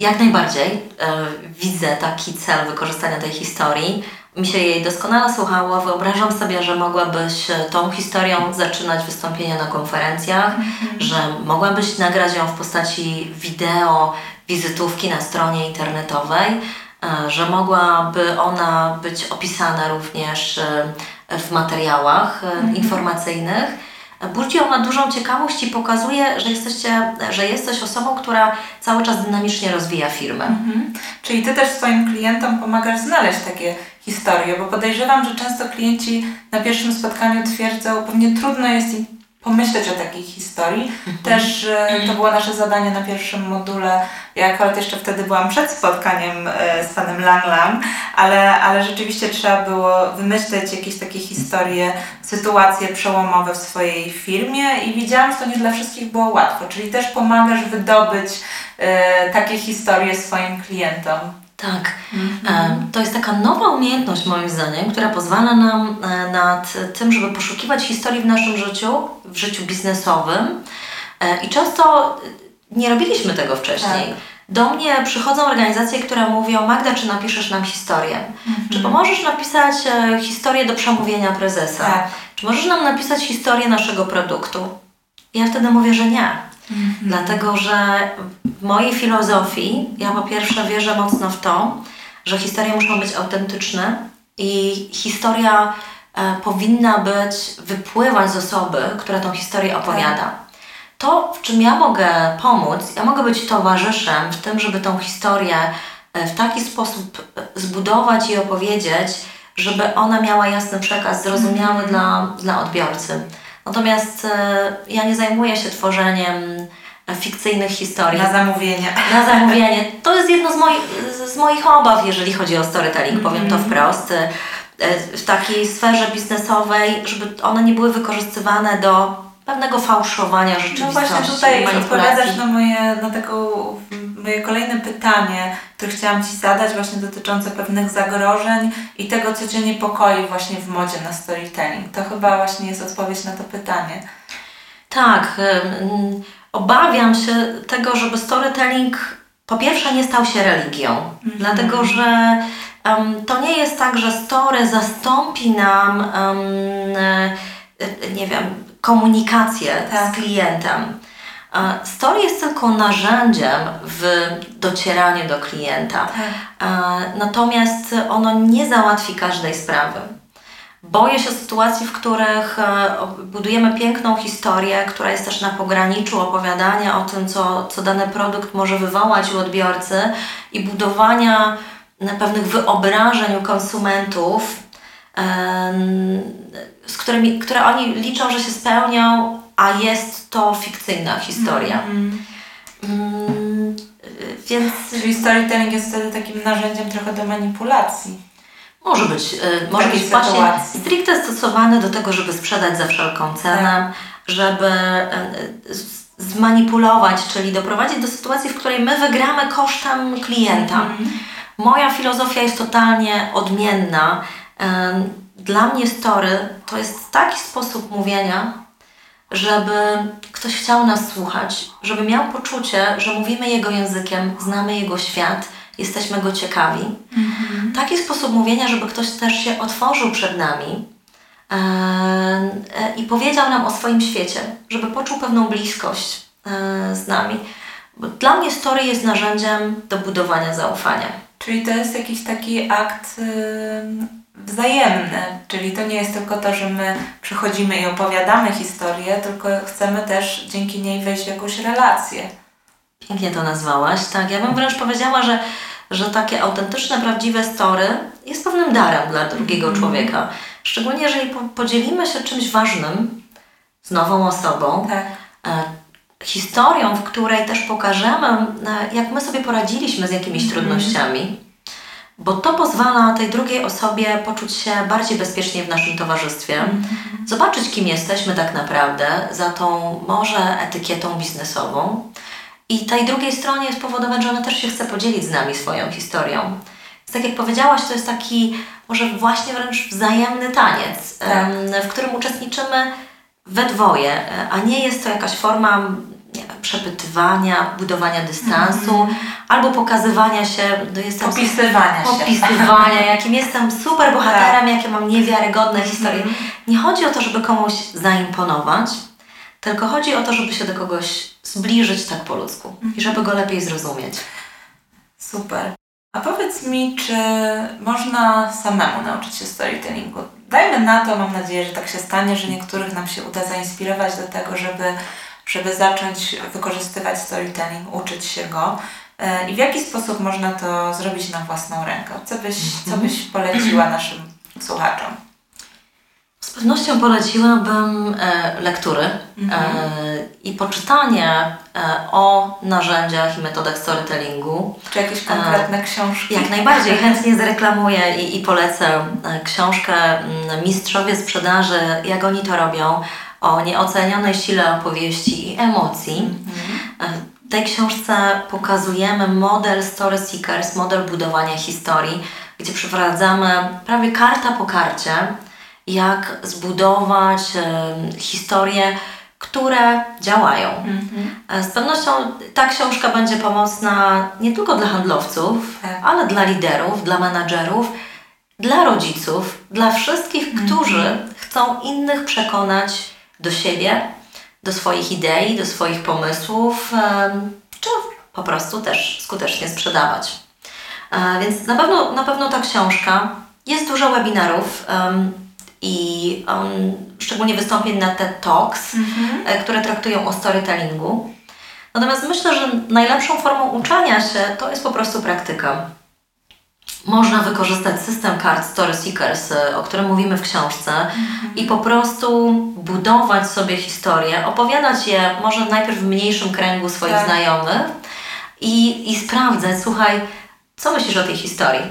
Jak najbardziej. E, widzę taki cel wykorzystania tej historii mi się jej doskonale słuchało. Wyobrażam sobie, że mogłabyś e, tą historią zaczynać wystąpienia na konferencjach, -hmm. że mogłabyś nagrać ją w postaci wideo, wizytówki na stronie internetowej, e, że mogłaby ona być opisana również e, w materiałach -hmm. informacyjnych. Budzi ona dużą ciekawość i pokazuje, że, jesteście, że jesteś osobą, która cały czas dynamicznie rozwija firmę. Mhm. Czyli Ty też swoim klientom pomagasz znaleźć takie historie, bo podejrzewam, że często klienci na pierwszym spotkaniu twierdzą, pewnie trudno jest im pomyśleć o takiej historii. Też e, to było nasze zadanie na pierwszym module. Ja akurat jeszcze wtedy byłam przed spotkaniem e, z panem Lang Lang, ale, ale rzeczywiście trzeba było wymyśleć jakieś takie historie, sytuacje przełomowe w swojej firmie i widziałam, że to nie dla wszystkich było łatwo. Czyli też pomagasz wydobyć e, takie historie swoim klientom. Tak. E, To jest taka nowa umiejętność, moim zdaniem, która pozwala nam e, nad tym, żeby poszukiwać historii w naszym życiu, w życiu biznesowym. E, I często nie robiliśmy tego wcześniej. Tak. Do mnie przychodzą organizacje, które mówią: Magda, czy napiszesz nam historię? Czy pomożesz napisać e, historię do przemówienia prezesa? Tak. Czy możesz nam napisać historię naszego produktu? Ja wtedy mówię, że nie. Dlatego, że mojej filozofii ja po pierwsze wierzę mocno w to, że historie muszą być autentyczne i historia e, powinna być, wypływać z osoby, która tą historię opowiada. To, w czym ja mogę pomóc, ja mogę być towarzyszem w tym, żeby tą historię e, w taki sposób e, zbudować i opowiedzieć, żeby ona miała jasny przekaz, zrozumiały dla, dla odbiorcy. Natomiast e, ja nie zajmuję się tworzeniem fikcyjnych historii. Na zamówienie. Na zamówienie. To jest jedno z moich, z moich obaw, jeżeli chodzi o storytelling, powiem to wprost. E, W takiej sferze biznesowej, żeby one nie były wykorzystywane do pewnego fałszowania No rzeczywistości, właśnie tutaj odpowiadasz na moje, na taką, moje kolejne pytanie, które chciałam Ci zadać, właśnie dotyczące pewnych zagrożeń i tego, co Cię niepokoi właśnie w modzie na storytelling. To chyba właśnie jest odpowiedź na to pytanie. Tak, obawiam się tego, żeby storytelling po pierwsze nie stał się religią, dlatego że em, to nie jest tak, że story zastąpi nam, e, nie wiem, komunikację Tak. z klientem. E, Story jest tylko narzędziem w docieraniu do klienta, E, natomiast ono nie załatwi każdej sprawy. Boję się sytuacji, w których e, budujemy piękną historię, która jest też na pograniczu opowiadania o tym, co, co dany produkt może wywołać u odbiorcy i budowania e, pewnych wyobrażeń u konsumentów, z którymi, które oni liczą, że się spełnią, a jest to fikcyjna historia. Mm, y, Więc Czyli storytelling jest wtedy takim narzędziem trochę do manipulacji. Może być, y, może być właśnie stricte stosowany do tego, żeby sprzedać za wszelką cenę, Tak. żeby z- zmanipulować, czyli doprowadzić do sytuacji, w której my wygramy kosztem klienta. Mhm. Moja filozofia jest totalnie odmienna. Ym, Dla mnie story to jest taki sposób mówienia, żeby ktoś chciał nas słuchać, żeby miał poczucie, że mówimy jego językiem, znamy jego świat, jesteśmy go ciekawi. Taki sposób mówienia, żeby ktoś też się otworzył przed nami e, e, i powiedział nam o swoim świecie, żeby poczuł pewną bliskość e, z nami. Bo dla mnie story jest narzędziem do budowania zaufania. Czyli to jest jakiś taki akt ym, wzajemny, czyli to nie jest tylko to, że my przychodzimy i opowiadamy historię, tylko chcemy też dzięki niej wejść w jakąś relację. Pięknie to nazwałaś. Tak, ja bym wręcz powiedziała, że, że takie autentyczne, prawdziwe story jest pewnym darem dla drugiego człowieka. Szczególnie jeżeli po, podzielimy się czymś ważnym z nową osobą, Tak. e, historią, w której też pokażemy, e, jak my sobie poradziliśmy z jakimiś trudnościami, bo to pozwala tej drugiej osobie poczuć się bardziej bezpiecznie w naszym towarzystwie, zobaczyć, kim jesteśmy tak naprawdę za tą może etykietą biznesową i tej drugiej stronie spowodować, że ona też się chce podzielić z nami swoją historią. Więc tak jak powiedziałaś, to jest taki może właśnie wręcz wzajemny taniec, Tak. w którym uczestniczymy we dwoje, e, a nie jest to jakaś forma wiem, przepytywania, budowania dystansu albo pokazywania się, no jestem Popisywania się. popisywania, jakim jestem super bohaterem, jakie mam niewiarygodne historie. Mhm. Nie chodzi o to, żeby komuś zaimponować, tylko chodzi o to, żeby się do kogoś zbliżyć tak po ludzku i żeby go lepiej zrozumieć. Super. A powiedz mi, czy można samemu nauczyć się storytellingu? Dajmy na to, mam nadzieję, że tak się stanie, że niektórych nam się uda zainspirować do tego, żeby, żeby zacząć wykorzystywać storytelling, uczyć się go. E, I w jaki sposób można to zrobić na własną rękę? Co byś, co byś poleciła naszym słuchaczom? Z pewnością poleciłabym e, lektury Mhm. e, i poczytanie e, o narzędziach i metodach storytellingu. Czy jakieś konkretne książki? Jak najbardziej chętnie zareklamuję i, i polecę książkę mm, Mistrzowie Sprzedaży, jak oni to robią, o nieocenionej sile opowieści i emocji. Mhm. W tej książce pokazujemy model Story Seekers, model budowania historii, gdzie przeprowadzamy prawie karta po karcie, jak zbudować historie, które działają. Mhm. E, Z pewnością ta książka będzie pomocna nie tylko dla handlowców, Tak. ale dla liderów, dla menadżerów, dla rodziców, dla wszystkich, którzy chcą innych przekonać do siebie, do swoich idei, do swoich pomysłów, czy po prostu też skutecznie sprzedawać. E, Więc na pewno, na pewno ta książka. Jest dużo webinarów i em, szczególnie wystąpień na TED Talks, e, które traktują o storytellingu. Natomiast myślę, że najlepszą formą uczenia się to jest po prostu praktyka. Można wykorzystać system kart Story Seekers, e, o którym mówimy w książce, i po prostu budować sobie historię, opowiadać je może najpierw w mniejszym kręgu swoich Tak. znajomych i, i sprawdzać, słuchaj, co myślisz o tej historii?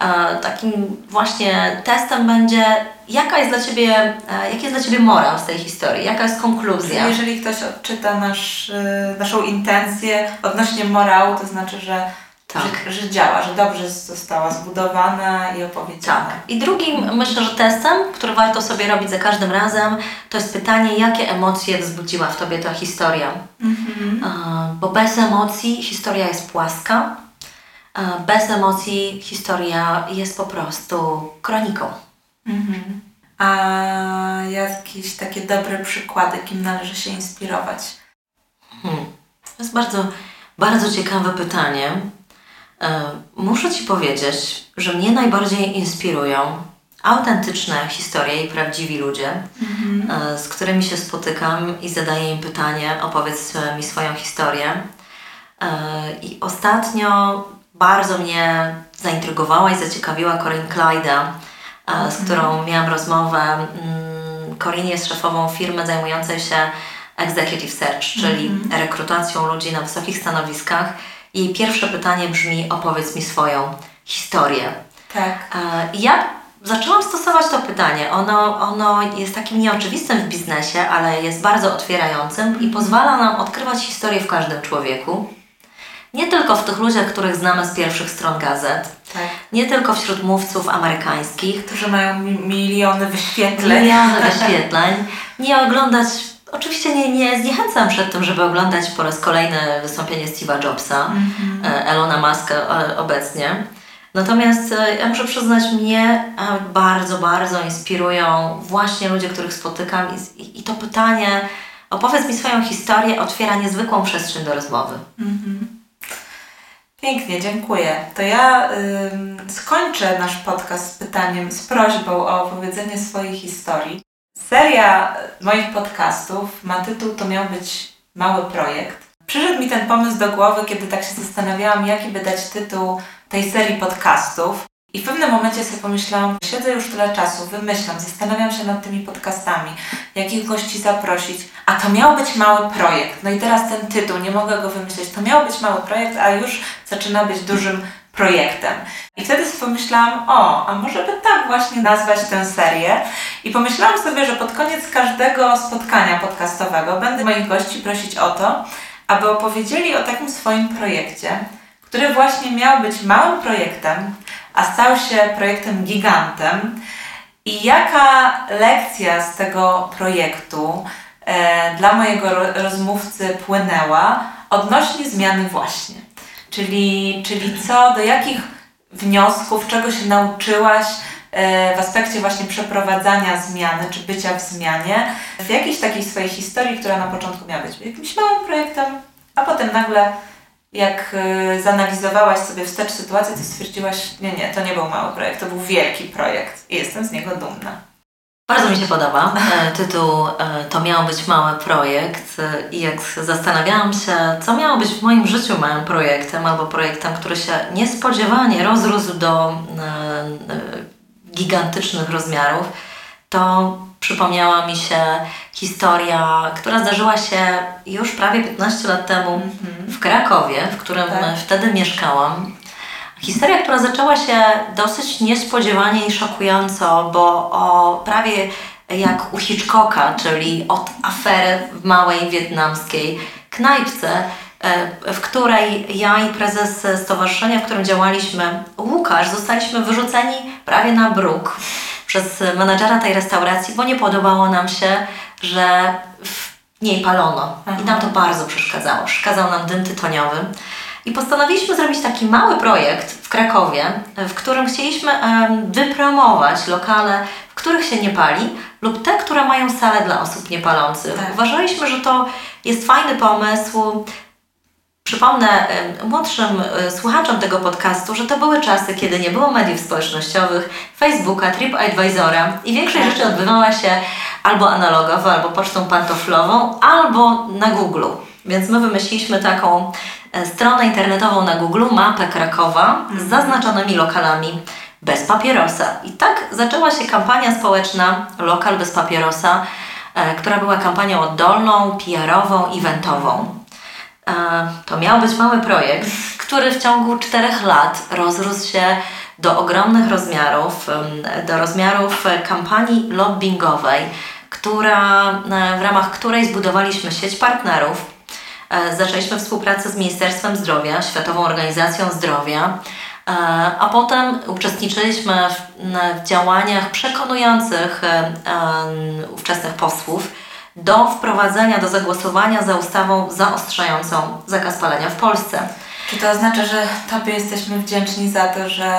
E, takim właśnie testem będzie, jaka jest dla Ciebie, e, jaki jest dla Ciebie morał z tej historii, jaka jest konkluzja. Jeżeli ktoś odczyta nasz, y, naszą intencję odnośnie morału, to znaczy, że, Tak. że, że działa, że dobrze została zbudowana i opowiedziana. Tak. I drugim, myślę, że testem, który warto sobie robić za każdym razem, to jest pytanie, jakie emocje wzbudziła w Tobie ta historia. Mhm. E, Bo bez emocji historia jest płaska, e, bez emocji historia jest po prostu kroniką. Mhm. A jakieś takie dobre przykłady, kim należy się inspirować? Hmm. To jest bardzo, bardzo ciekawe pytanie. E, Muszę Ci powiedzieć, że mnie najbardziej inspirują autentyczne historie i prawdziwi ludzie, e, z którymi się spotykam i zadaję im pytanie, opowiedz mi swoją historię. E, I ostatnio bardzo mnie zaintrygowała i zaciekawiła Corinne Clyda, e, z którą miałam rozmowę. Mm, Corinne jest szefową firmy zajmującej się executive search, czyli rekrutacją ludzi na wysokich stanowiskach. Jej pierwsze pytanie brzmi: opowiedz mi swoją historię. Tak. E, I ja zaczęłam stosować to pytanie. Ono, ono jest takim nieoczywistym w biznesie, ale jest bardzo otwierającym i pozwala nam odkrywać historię w każdym człowieku. Nie tylko w tych ludziach, których znamy z pierwszych stron gazet, Tak. nie tylko wśród mówców amerykańskich, Którzy mają mi miliony wyświetleń. miliony wyświetleń, nie oglądać. Oczywiście nie, nie zniechęcam przed tym, żeby oglądać po raz kolejny wystąpienie Steve'a Jobsa, e, Elona Muska e, obecnie. Natomiast e, ja muszę przyznać, mnie bardzo, bardzo inspirują właśnie ludzie, których spotykam i, i, to pytanie, opowiedz mi swoją historię, otwiera niezwykłą przestrzeń do rozmowy. Pięknie, dziękuję. To ja skończę nasz podcast z pytaniem, z prośbą o opowiedzenie swojej historii. Seria y, moich podcastów ma tytuł To miał być mały projekt. Przyszedł mi ten pomysł do głowy, kiedy tak się zastanawiałam, jaki by dać tytuł tej serii podcastów. I w pewnym momencie sobie pomyślałam, siedzę już tyle czasu, wymyślam, zastanawiam się nad tymi podcastami, jakich gości zaprosić, a to miał być mały projekt. No i teraz ten tytuł, nie mogę go wymyśleć, to miał być mały projekt, a już zaczyna być dużym projektem. I wtedy sobie pomyślałam, o, a może by tak właśnie nazwać tę serię. I pomyślałam sobie, że pod koniec każdego spotkania podcastowego będę moich gości prosić o to, aby opowiedzieli o takim swoim projekcie, który właśnie miał być małym projektem, a stał się projektem gigantem. I jaka lekcja z tego projektu e, dla mojego ro- rozmówcy płynęła odnośnie zmiany właśnie? Czyli, czyli co, do jakich wniosków, czego się nauczyłaś e, w aspekcie właśnie przeprowadzania zmiany, czy bycia w zmianie, w jakiejś takiej swojej historii, która na początku miała być jakimś małym projektem, a potem nagle jak y, zanalizowałaś sobie wstecz sytuację, to stwierdziłaś, nie, nie, to nie był mały projekt, to był wielki projekt i jestem z niego dumna. Bardzo mi się podoba e, tytuł e, To miał być mały projekt e, i jak zastanawiałam się, co miało być w moim życiu małym projektem albo projektem, który się niespodziewanie rozrósł do gigantycznych rozmiarów, to przypomniała mi się historia, która zdarzyła się już prawie 15 lat temu w Krakowie, w którym tak. wtedy mieszkałam. Historia, która zaczęła się dosyć niespodziewanie i szokująco, bo o prawie jak u Hitchcocka, czyli od afery w małej wietnamskiej knajpce, e, w której ja i prezes stowarzyszenia, w którym działaliśmy, Łukasz, zostaliśmy wyrzuceni prawie na bruk przez menadżera tej restauracji, bo nie podobało nam się, że w niej palono. Aha. I nam to bardzo przeszkadzało. Przeszkadzał nam dym tytoniowy. I postanowiliśmy zrobić taki mały projekt w Krakowie, w którym chcieliśmy wypromować lokale, w których się nie pali, lub te, które mają salę dla osób niepalących. Tak. Uważaliśmy, że to jest fajny pomysł. Przypomnę młodszym e, słuchaczom tego podcastu, że to były czasy, kiedy nie było mediów społecznościowych, Facebooka, TripAdvisora i większość rzeczy odbywała się albo analogowo, albo pocztą pantoflową, albo na Google. Więc my wymyśliliśmy taką e, stronę internetową na Google, mapę Krakowa z zaznaczonymi lokalami bez papierosa. I tak zaczęła się kampania społeczna Lokal bez papierosa, e, która była kampanią oddolną, PR-ową, eventową. E, to miał być mały projekt, który w ciągu czterech lat rozrósł się do ogromnych rozmiarów, do rozmiarów kampanii lobbyingowej, która, w ramach której zbudowaliśmy sieć partnerów, E, zaczęliśmy współpracę z Ministerstwem Zdrowia, Światową Organizacją Zdrowia, e, a potem uczestniczyliśmy w, działaniach przekonujących e, ówczesnych posłów do wprowadzenia, do zagłosowania za ustawą zaostrzającą zakaz palenia w Polsce. Czy to oznacza, że Tobie jesteśmy wdzięczni za to, że,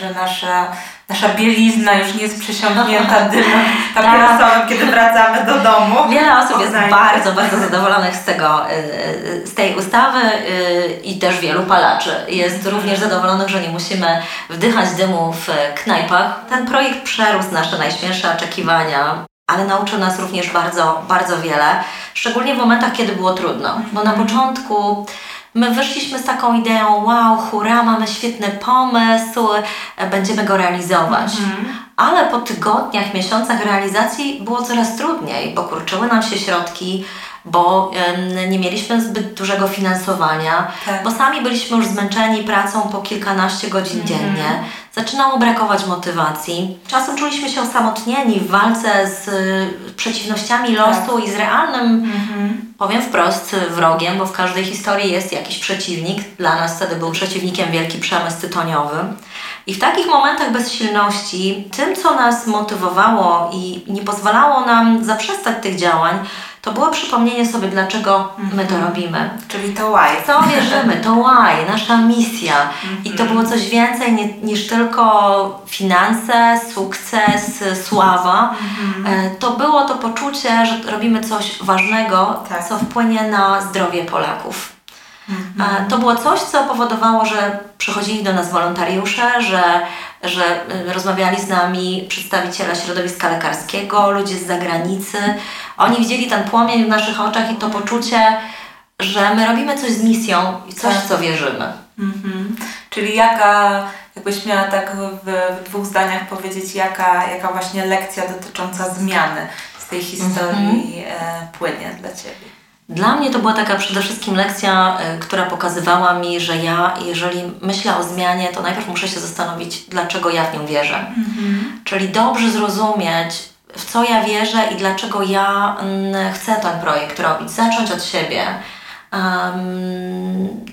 że nasza nasza bielizna już nie jest przesiągnięta dymem papierosowym, tak. kiedy wracamy do domu. Wiele osób jest bardzo, bardzo zadowolonych z tego, y, y, z tej ustawy y, i też wielu palaczy. Jest również zadowolonych, że nie musimy wdychać dymu w knajpach. Ten projekt przerósł nasze najśmielsze oczekiwania ale nauczył nas również bardzo, bardzo wiele, szczególnie w momentach, kiedy było trudno, bo na mhm. początku My wyszliśmy z taką ideą, wow, hura, mamy świetny pomysł, będziemy go realizować. Mhm. Ale po tygodniach, miesiącach realizacji było coraz trudniej, bo kurczyły nam się środki, bo nie mieliśmy zbyt dużego finansowania, tak. bo sami byliśmy już zmęczeni pracą po kilkanaście godzin mm. dziennie. Zaczynało brakować motywacji. Czasem czuliśmy się osamotnieni w walce z y, przeciwnościami losu tak. i z realnym, mm-hmm. powiem wprost, wrogiem, bo w każdej historii jest jakiś przeciwnik. Dla nas wtedy był przeciwnikiem wielki przemysł tytoniowy. I w takich momentach bezsilności, tym, co nas motywowało i nie pozwalało nam zaprzestać tych działań, to było przypomnienie sobie, dlaczego my to mhm. robimy. Czyli to why. Co wierzymy, to why, nasza misja. I to było coś więcej nie, niż tylko finanse, sukces, sława. Mhm. E, to było to poczucie, że robimy coś ważnego, tak. co wpłynie na zdrowie Polaków. Mhm. To było coś, co powodowało, że przychodzili do nas wolontariusze, że, że y, rozmawiali z nami przedstawiciele środowiska lekarskiego, ludzie z zagranicy. Oni widzieli ten płomień w naszych oczach i to poczucie, że my robimy coś z misją i coś, tak. co wierzymy. Mhm. Czyli jaka, jakbyś miała tak w, w, dwóch zdaniach powiedzieć, jaka, jaka właśnie lekcja dotycząca zmiany z tej historii mhm. e, płynie dla Ciebie? Dla mnie to była taka przede wszystkim lekcja, y, która pokazywała mi, że ja, jeżeli myślę o zmianie, to najpierw muszę się zastanowić, dlaczego ja w nią wierzę. Mhm. Czyli dobrze zrozumieć, w co ja wierzę i dlaczego ja mm, chcę ten projekt robić. Zacząć od siebie. Um,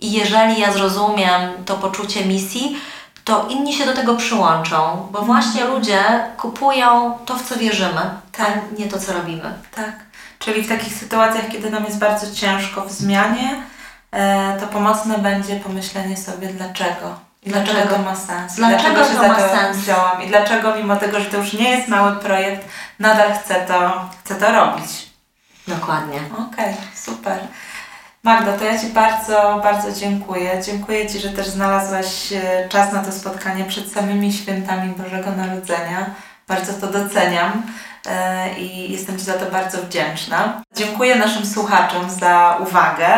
I jeżeli ja zrozumiem to poczucie misji, to inni się do tego przyłączą, bo właśnie mhm. ludzie kupują to, w co wierzymy, tak. a nie to, co robimy. Tak. Czyli w takich sytuacjach, kiedy nam jest bardzo ciężko w zmianie, e, to pomocne będzie pomyślenie sobie dlaczego. Dlaczego, dlaczego to ma sens? Dlaczego, dlaczego się to ma sens? wziąłam i dlaczego mimo tego, że to już nie jest mały projekt, nadal chcę to, chcę to robić. Dokładnie. Okej, okay, super. Magda, to ja Ci bardzo, bardzo dziękuję. Dziękuję Ci, że też znalazłaś e, czas na to spotkanie przed samymi świętami Bożego Narodzenia. Bardzo to doceniam e, i jestem Ci za to bardzo wdzięczna. Dziękuję naszym słuchaczom za uwagę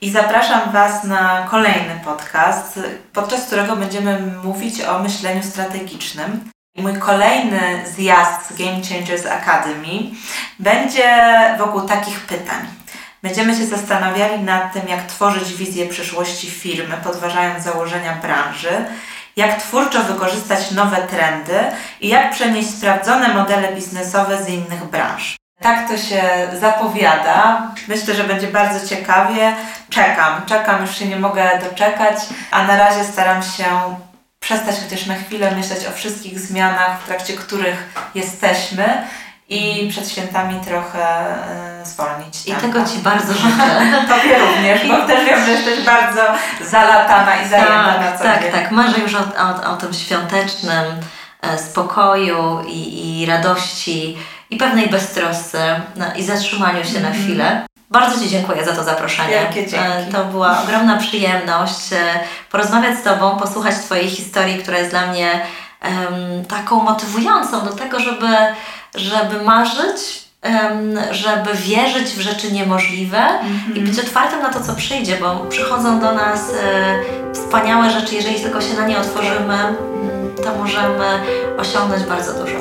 i zapraszam Was na kolejny podcast, podczas którego będziemy mówić o myśleniu strategicznym. Mój kolejny zjazd z Game Changers Academy będzie wokół takich pytań. Będziemy się zastanawiali nad tym, jak tworzyć wizję przyszłości firmy, podważając założenia branży, jak twórczo wykorzystać nowe trendy i jak przenieść sprawdzone modele biznesowe z innych branż. Tak to się zapowiada. Myślę, że będzie bardzo ciekawie. Czekam, czekam, już się nie mogę doczekać, a na razie staram się przestać chociaż na chwilę myśleć o wszystkich zmianach, w trakcie których jesteśmy i przed świętami trochę y, zwolnić. I tego Ci bardzo życzę. Tobie również, bo też wiem, że jesteś bardzo zalatana i zajęta tak, na co Tak, dzień. tak. Marzę już o, o, o tym świątecznym e, spokoju i, i radości i pewnej beztrosce no, i zatrzymaniu się na chwilę. Bardzo Ci dziękuję za to zaproszenie. Dzięki. E, To była ogromna przyjemność e, porozmawiać z Tobą, posłuchać Twojej historii, która jest dla mnie em, taką motywującą do tego, żeby, żeby marzyć, em, żeby wierzyć w rzeczy niemożliwe i być otwartym na to, co przyjdzie, bo przychodzą do nas e, wspaniałe rzeczy, jeżeli tylko się na nie otworzymy, to możemy osiągnąć bardzo dużo.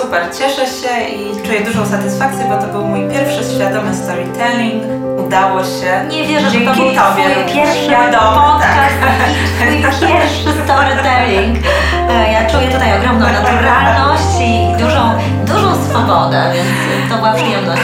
Super, cieszę się i czuję dużą satysfakcję, bo to był mój pierwszy świadomy storytelling. Udało się. Nie wierzę, że Dzięki to był Tobie. Twój pierwszy Świadomy, podcast i Twój pierwszy storytelling. E, Ja czuję tutaj ogromną naturalność i dużą, dużą swobodę, więc to była przyjemność.